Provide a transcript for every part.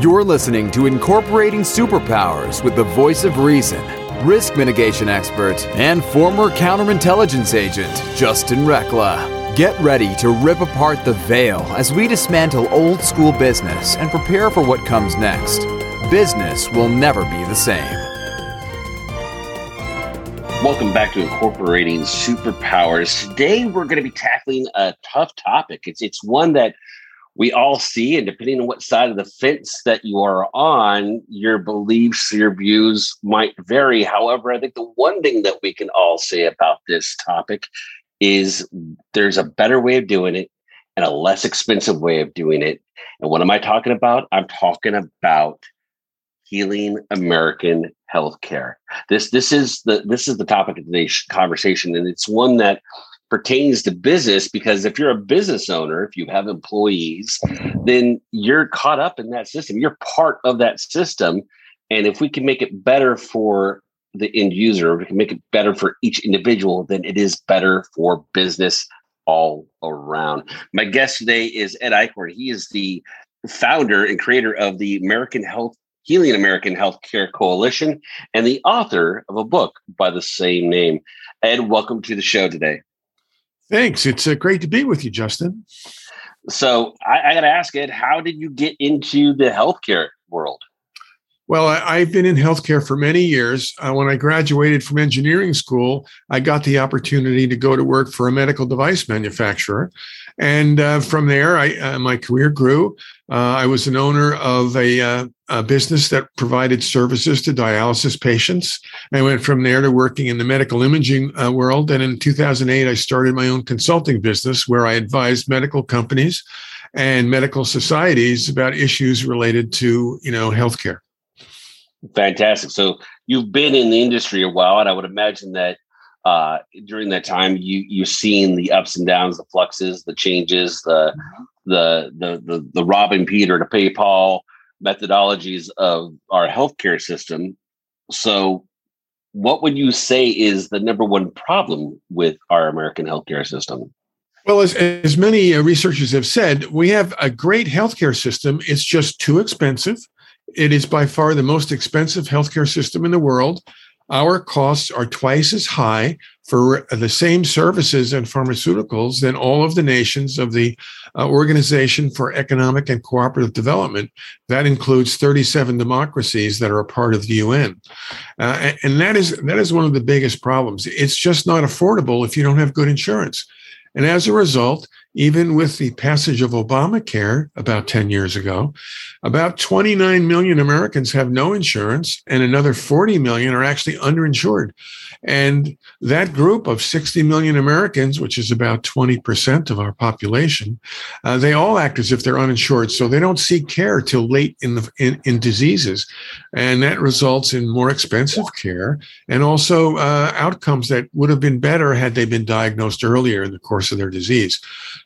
You're listening to Incorporating Superpowers with the voice of reason, risk mitigation expert, and former counterintelligence agent, Justin Rekla. Get ready to rip apart the veil as we dismantle old school business and prepare for what comes next. Business will never be the same. Welcome back to Incorporating Superpowers. Today we're going to be tackling a tough topic. It's it's one that we all see, and depending on what side of the fence that you are on, your beliefs, your views might vary. However, I think the one thing that we can all say about this topic is there's a better way of doing it and a less expensive way of doing it. And what am I talking about? I'm talking about healing American healthcare. This this is the this is the topic of today's conversation, and it's one that pertains to business because if you're a business owner, if you have employees, then you're caught up in that system. You're part of that system, and if we can make it better for the end user, we can make it better for each individual, then it is better for business all around. My guest today is Ed Eichhorn. He is the founder and creator of the American Health Healing American Healthcare Coalition, and the author of a book by the same name. Ed, welcome to the show today. Thanks. It's uh, great to be with you, Justin. So I, I got to ask Ed, how did you get into the healthcare world? Well, I, have been in healthcare for many years. Uh, when I graduated from engineering school, I got the opportunity to go to work for a medical device manufacturer. And uh, from there, I, uh, my career grew. Uh, I was an owner of a, uh, a, business that provided services to dialysis patients. I went from there to working in the medical imaging uh, world. And in 2008, I started my own consulting business where I advised medical companies and medical societies about issues related to, you know, healthcare. Fantastic. So you've been in the industry a while, and I would imagine that uh, during that time you you've seen the ups and downs, the fluxes, the changes, the mm-hmm. the the the, the Robin Peter to pay Paul methodologies of our healthcare system. So, what would you say is the number one problem with our American healthcare system? Well, as, as many uh, researchers have said, we have a great healthcare system. It's just too expensive. It is by far the most expensive healthcare system in the world. Our costs are twice as high for the same services and pharmaceuticals than all of the nations of the uh, Organization for Economic and Cooperative Development. That includes 37 democracies that are a part of the UN, uh, and that is that is one of the biggest problems. It's just not affordable if you don't have good insurance, and as a result, even with the passage of Obamacare about 10 years ago, about 29 million Americans have no insurance, and another 40 million are actually underinsured. And that group of 60 million Americans, which is about 20% of our population, uh, they all act as if they're uninsured. So they don't seek care till late in, the, in, in diseases. And that results in more expensive care and also uh, outcomes that would have been better had they been diagnosed earlier in the course of their disease.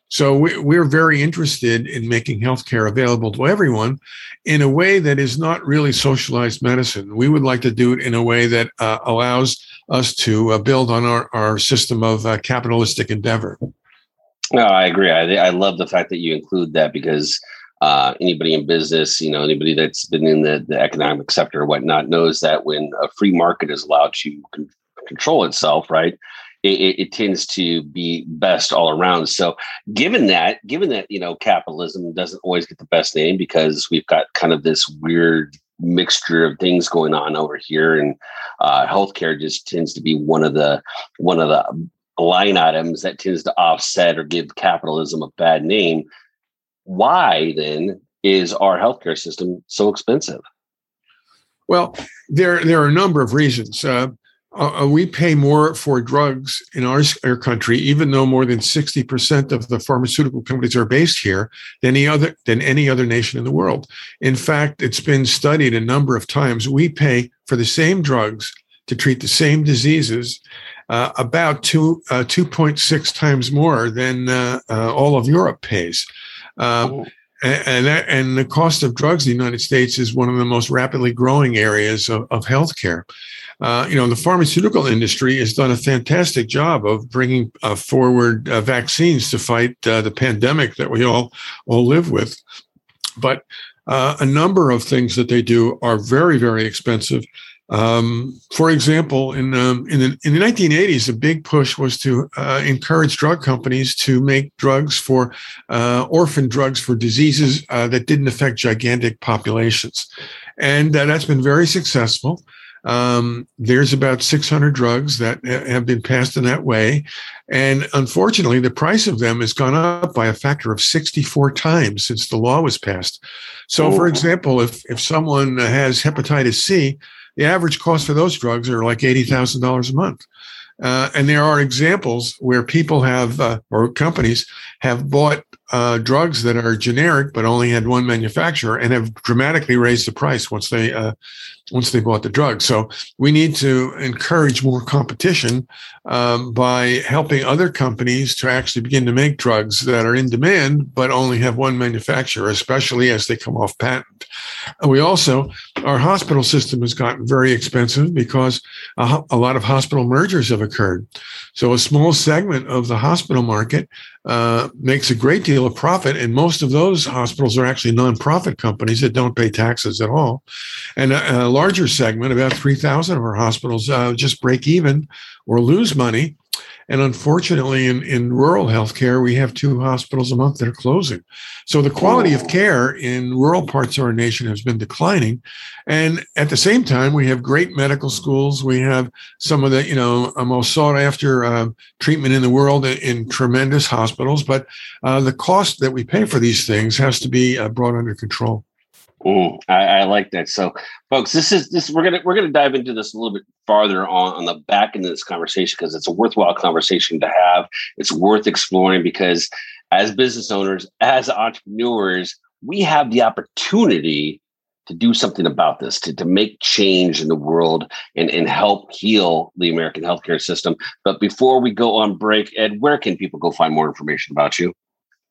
So we, are very interested in making healthcare available to everyone in a way that is not really socialized medicine. We would like to do it in a way that uh, allows us to uh, build on our, our system of uh, capitalistic endeavor. No, I agree. I, I love the fact that you include that because uh, anybody in business, you know, anybody that's been in the, the economic sector or whatnot knows that when a free market is allowed to con- control itself, right, it, it, tends to be best all around. So, given that, given that you know capitalism doesn't always get the best name because we've got kind of this weird mixture of things going on over here, and uh, healthcare just tends to be one of the one of the line items that tends to offset or give capitalism a bad name. Why then is our healthcare system so expensive? Well, there there are a number of reasons. Uh, uh, uh, we pay more for drugs in our, our country, even though more than 60% of the pharmaceutical companies are based here than any other than any other nation in the world. In fact, it's been studied a number of times. We pay for the same drugs to treat the same diseases uh, about two uh, 2.6 times more than uh, uh, all of Europe pays. Oh. And, that, and the cost of drugs in the United States is one of the most rapidly growing areas of, of healthcare. Uh, you know, the pharmaceutical industry has done a fantastic job of bringing uh, forward uh, vaccines to fight uh, the pandemic that we all all live with. But uh, a number of things that they do are very, very expensive. Um, for example, in um, in the, in the 1980s, a big push was to uh, encourage drug companies to make drugs for uh, orphan drugs for diseases uh, that didn't affect gigantic populations, and uh, that's been very successful. Um, there's about 600 drugs that have been passed in that way. And unfortunately, the price of them has gone up by a factor of 64 times since the law was passed. So, for example, if, if someone has hepatitis C, the average cost for those drugs are like $80,000 a month. Uh, and there are examples where people have, uh, or companies have bought uh, drugs that are generic but only had one manufacturer and have dramatically raised the price once they uh, once they bought the drug. So we need to encourage more competition um, by helping other companies to actually begin to make drugs that are in demand but only have one manufacturer, especially as they come off patent. We also, our hospital system has gotten very expensive because a, a lot of hospital mergers have occurred. So a small segment of the hospital market uh, makes a great deal of profit, and most of those hospitals are actually nonprofit companies that don't pay taxes at all. And a, a larger segment, about 3,000 of our hospitals, uh, just break even or lose money and unfortunately, in, in rural healthcare, we have two hospitals a month that are closing. So the quality of care in rural parts of our nation has been declining. And at the same time, we have great medical schools. We have some of the, you know, most sought after uh, treatment in the world in, in tremendous hospitals. But uh, the cost that we pay for these things has to be uh, brought under control. Mm, I, I, like that. So, folks, this is this. We're gonna we're gonna dive into this a little bit farther on on the back end of this conversation because it's a worthwhile conversation to have. It's worth exploring because as business owners, as entrepreneurs, we have the opportunity to do something about this, to, to make change in the world and, and help heal the American healthcare system. But before we go on break, Ed, where can people go find more information about you?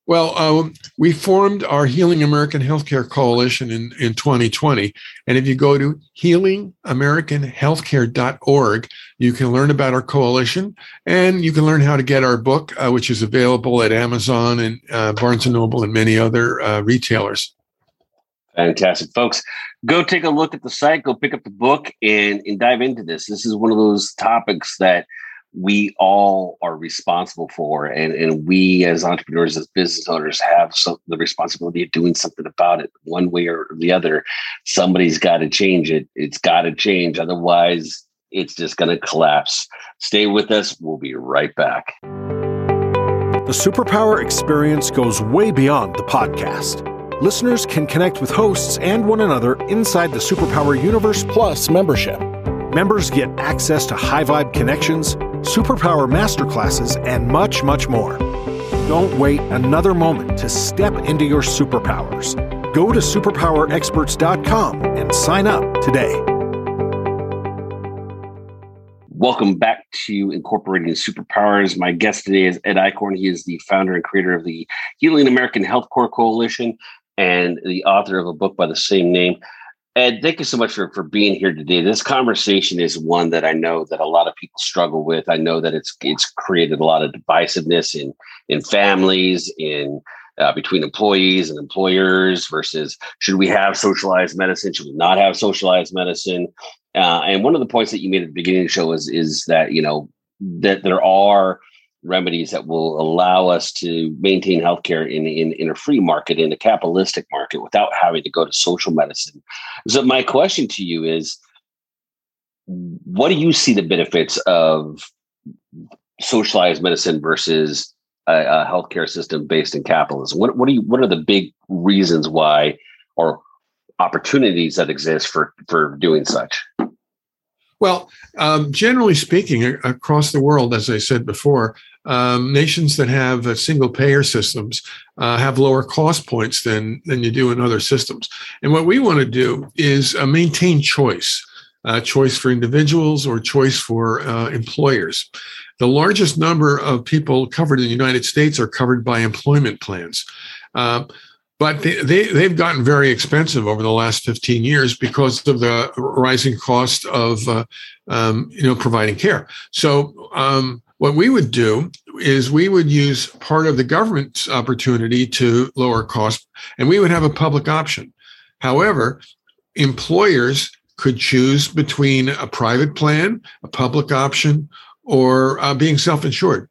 Well, um, we formed our Healing American Healthcare Coalition in, in 2020. And if you go to healingamericanhealthcare.org, you can learn about our coalition and you can learn how to get our book, uh, which is available at Amazon and uh, Barnes & Noble and many other uh, retailers. Fantastic, folks. Go take a look at the site, go pick up the book and, and dive into this. This is one of those topics that – we all are responsible for and, and we as entrepreneurs as business owners have some, the responsibility of doing something about it one way or the other. Somebody's got to change it. It's got to change. Otherwise it's just going to collapse. Stay with us. We'll be right back. The superpower experience goes way beyond the podcast. Listeners can connect with hosts and one another inside the superpower universe plus membership. Members get access to high vibe connections superpower masterclasses, and much, much more. Don't wait another moment to step into your superpowers. Go to superpowerexperts.com and sign up today. Welcome back to Incorporating Superpowers. My guest today is Ed Eichhorn. He is the founder and creator of the Healing American Healthcare Coalition and the author of a book by the same name. Ed, thank you so much for, for being here today. This conversation is one that I know that a lot of people struggle with. I know that it's it's created a lot of divisiveness in in families, in uh, between employees and employers versus should we have socialized medicine? Should we not have socialized medicine? Uh, and one of the points that you made at the beginning of the show is is that you know that there are remedies that will allow us to maintain healthcare in, in, in a free market, in a capitalistic market, without having to go to social medicine. So, my question to you is what do you see the benefits of socialized medicine versus a, a healthcare system based in capitalism? What, what, are you, what are the big reasons why or opportunities that exist for, for doing such? Well, um, generally speaking, across the world, as I said before, um, nations that have uh, single payer systems uh, have lower cost points than than you do in other systems. And what we want to do is uh, maintain choice, uh, choice for individuals or choice for uh, employers. The largest number of people covered in the United States are covered by employment plans. Uh, but they, they, they've gotten very expensive over the last 15 years because of the rising cost of um, you know providing care. So um, what we would do is we would use part of the government's opportunity to lower cost, and we would have a public option. However, employers could choose between a private plan, a public option, or uh, being self insured.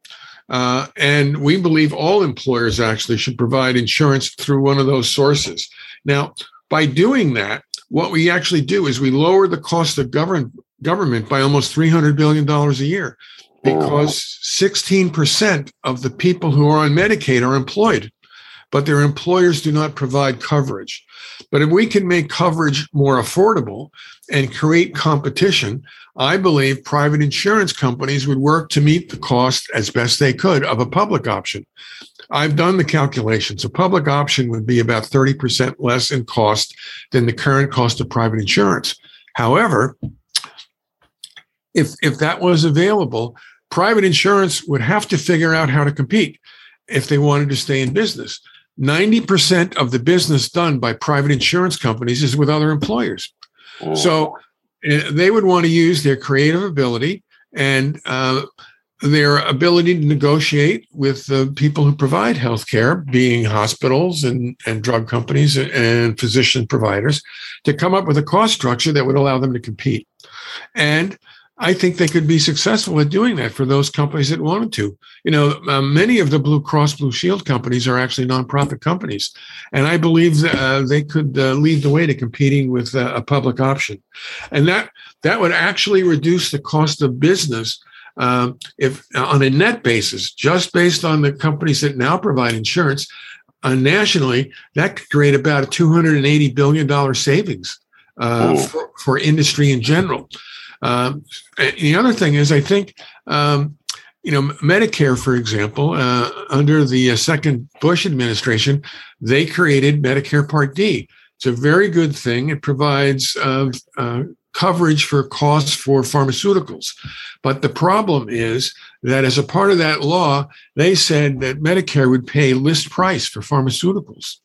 Uh, and we believe all employers actually should provide insurance through one of those sources. Now, by doing that, what we actually do is we lower the cost of government government by almost $300 billion a year because 16% of the people who are on Medicaid are employed, but their employers do not provide coverage. But if we can make coverage more affordable and create competition, I believe private insurance companies would work to meet the cost as best they could of a public option. I've done the calculations. A public option would be about 30% less in cost than the current cost of private insurance. However, if, if that was available, private insurance would have to figure out how to compete if they wanted to stay in business. 90% of the business done by private insurance companies is with other employers. Oh. So uh, they would want to use their creative ability and uh, their ability to negotiate with the people who provide healthcare, being hospitals and, and drug companies and physician providers, to come up with a cost structure that would allow them to compete. And I think they could be successful at doing that for those companies that wanted to. You know, uh, many of the Blue Cross Blue Shield companies are actually nonprofit companies, and I believe uh, they could uh, lead the way to competing with uh, a public option, and that that would actually reduce the cost of business um, if on a net basis, just based on the companies that now provide insurance. Uh, nationally, that could create about a $280 billion savings uh, for, for industry in general. Um, the other thing is, I think, um, you know, Medicare, for example, uh, under the uh, second Bush administration, they created Medicare Part D. It's a very good thing. It provides uh, uh, coverage for costs for pharmaceuticals. But the problem is that as a part of that law, they said that Medicare would pay list price for pharmaceuticals.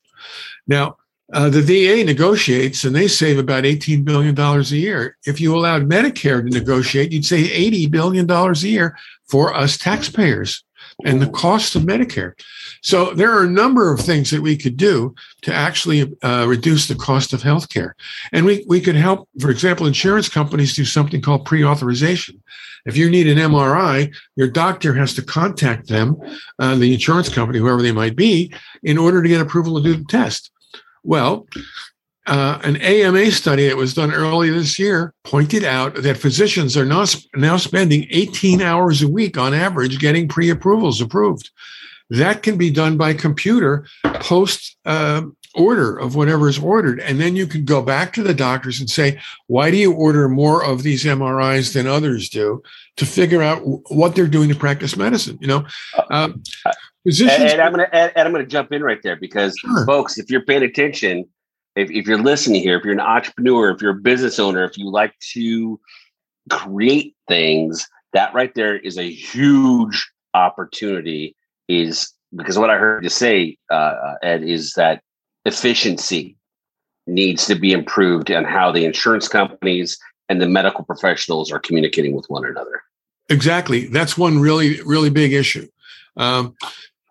Now, uh, the VA negotiates and they save about $18 billion a year. If you allowed Medicare to negotiate, you'd save $80 billion a year for us taxpayers and the cost of Medicare. So there are a number of things that we could do to actually uh, reduce the cost of healthcare. And we, we could help, for example, insurance companies do something called pre authorization. If you need an MRI, your doctor has to contact them, uh, the insurance company, whoever they might be, in order to get approval to do the test. Well, uh, an AMA study that was done early this year pointed out that physicians are now, now spending 18 hours a week on average getting pre approvals approved. That can be done by computer post uh, order of whatever is ordered. And then you can go back to the doctors and say, why do you order more of these MRIs than others do to figure out what they're doing to practice medicine? You know, um, Physicians- and, I'm gonna and I'm gonna jump in right there because sure. folks, if you're paying attention, if, if you're listening here, if you're an entrepreneur, if you're a business owner, if you like to create things, that right there is a huge opportunity. Is because what I heard you say, uh, Ed, is that efficiency needs to be improved and how the insurance companies and the medical professionals are communicating with one another. Exactly. That's one really, really big issue. Um,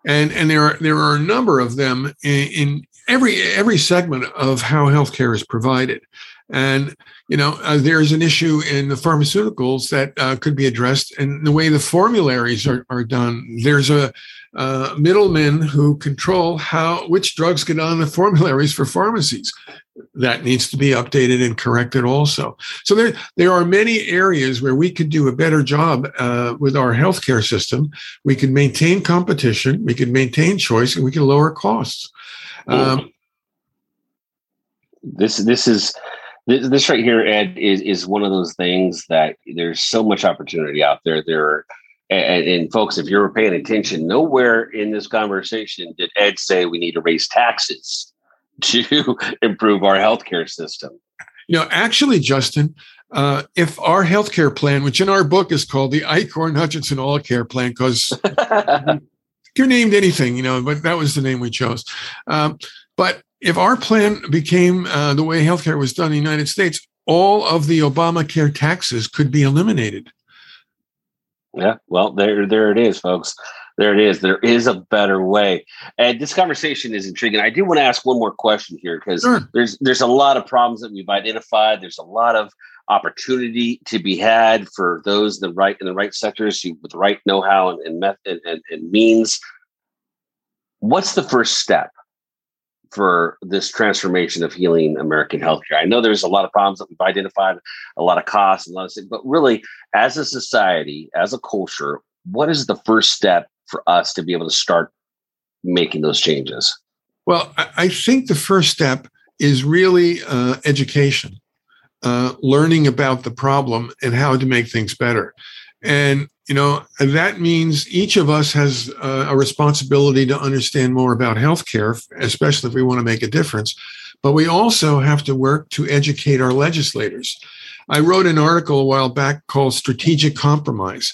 and and there are there are a number of them in, in every every segment of how healthcare is provided. And you know, uh, there's an issue in the pharmaceuticals that uh, could be addressed, and the way the formularies are, are done. There's a uh, middlemen who control how which drugs get on the formularies for pharmacies. That needs to be updated and corrected also. So there, there are many areas where we could do a better job uh, with our healthcare system. We can maintain competition, we can maintain choice, and we can lower costs. Um, this this is this, this right here, Ed, is is one of those things that there's so much opportunity out there. There are and, and, folks, if you're paying attention, nowhere in this conversation did Ed say we need to raise taxes to improve our healthcare system. You know, actually, Justin, uh, if our healthcare plan, which in our book is called the Eichhorn Hutchinson All Care Plan, because you're named anything, you know, but that was the name we chose. Um, but if our plan became uh, the way healthcare was done in the United States, all of the Obamacare taxes could be eliminated. Yeah, well, there, there it is, folks. There it is. There is a better way. And this conversation is intriguing. I do want to ask one more question here because sure. there's there's a lot of problems that we've identified. There's a lot of opportunity to be had for those in the right in the right sectors who, with the right know-how and, and method and, and means. What's the first step for this transformation of healing American healthcare? I know there's a lot of problems that we've identified, a lot of costs, a lot of things, but really, as a society, as a culture, what is the first step for us to be able to start making those changes? Well, I think the first step is really uh, education, uh, learning about the problem and how to make things better. And, you know, that means each of us has uh, a responsibility to understand more about healthcare, especially if we want to make a difference. But we also have to work to educate our legislators. I wrote an article a while back called Strategic Compromise.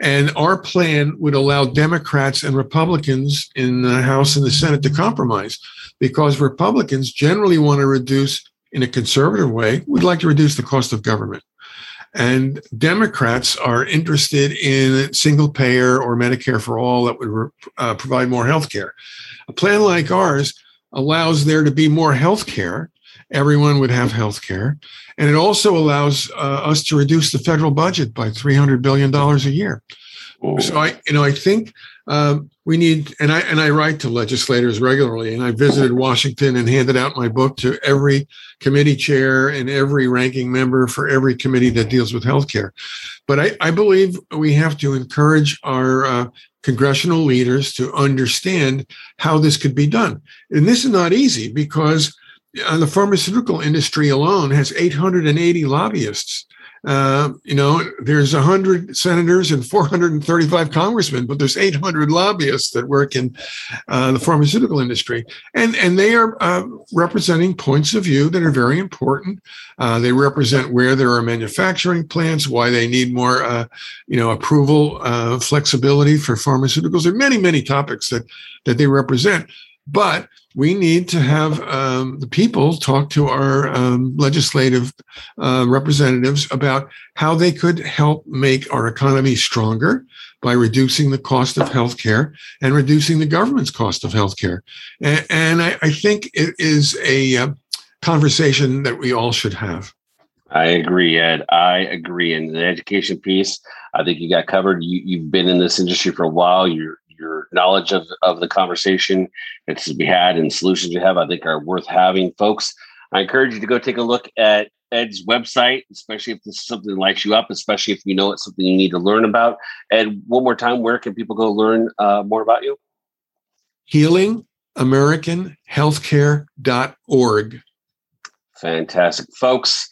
And our plan would allow Democrats and Republicans in the House and the Senate to compromise because Republicans generally want to reduce, in a conservative way, would like to reduce the cost of government. And Democrats are interested in single payer or Medicare for all that would uh, provide more health care. A plan like ours allows there to be more health care. Everyone would have health care. And it also allows uh, us to reduce the federal budget by $300 billion a year. So I, you know, I think um, we need, and I and I write to legislators regularly, and I visited Washington and handed out my book to every committee chair and every ranking member for every committee that deals with healthcare. But I, I believe we have to encourage our uh, congressional leaders to understand how this could be done, and this is not easy because uh, the pharmaceutical industry alone has 880 lobbyists uh, you know, there's 100 senators and 435 congressmen, but there's 800 lobbyists that work in uh, the pharmaceutical industry, and and they are uh, representing points of view that are very important. Uh, they represent where there are manufacturing plants, why they need more, uh, you know, approval flexibility for pharmaceuticals. There are many many topics that that they represent, but we need to have um, the people talk to our um, legislative uh, representatives about how they could help make our economy stronger by reducing the cost of healthcare and reducing the government's cost of healthcare. And, and I, I, think it is a uh, conversation that we all should have. I agree, Ed. I agree. And the education piece, I think you got covered. You, you've been in this industry for a while. You're your knowledge of, of the conversation that's to be had and solutions you have, I think are worth having. Folks, I encourage you to go take a look at Ed's website, especially if this is something that lights you up, especially if you know it's something you need to learn about. Ed, one more time, where can people go learn uh, more about you? HealingAmericanHealthcare.org. Fantastic. Folks,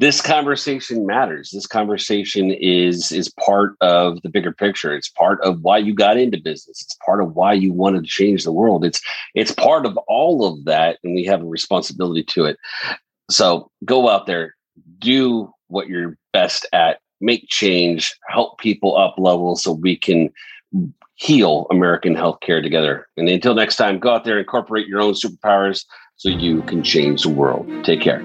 this conversation matters. This conversation is is part of the bigger picture. It's part of why you got into business. It's part of why you wanted to change the world. It's it's part of all of that and we have a responsibility to it. So go out there do what you're best at make change help people up level so we can heal american healthcare together. And until next time go out there incorporate your own superpowers so you can change the world. Take care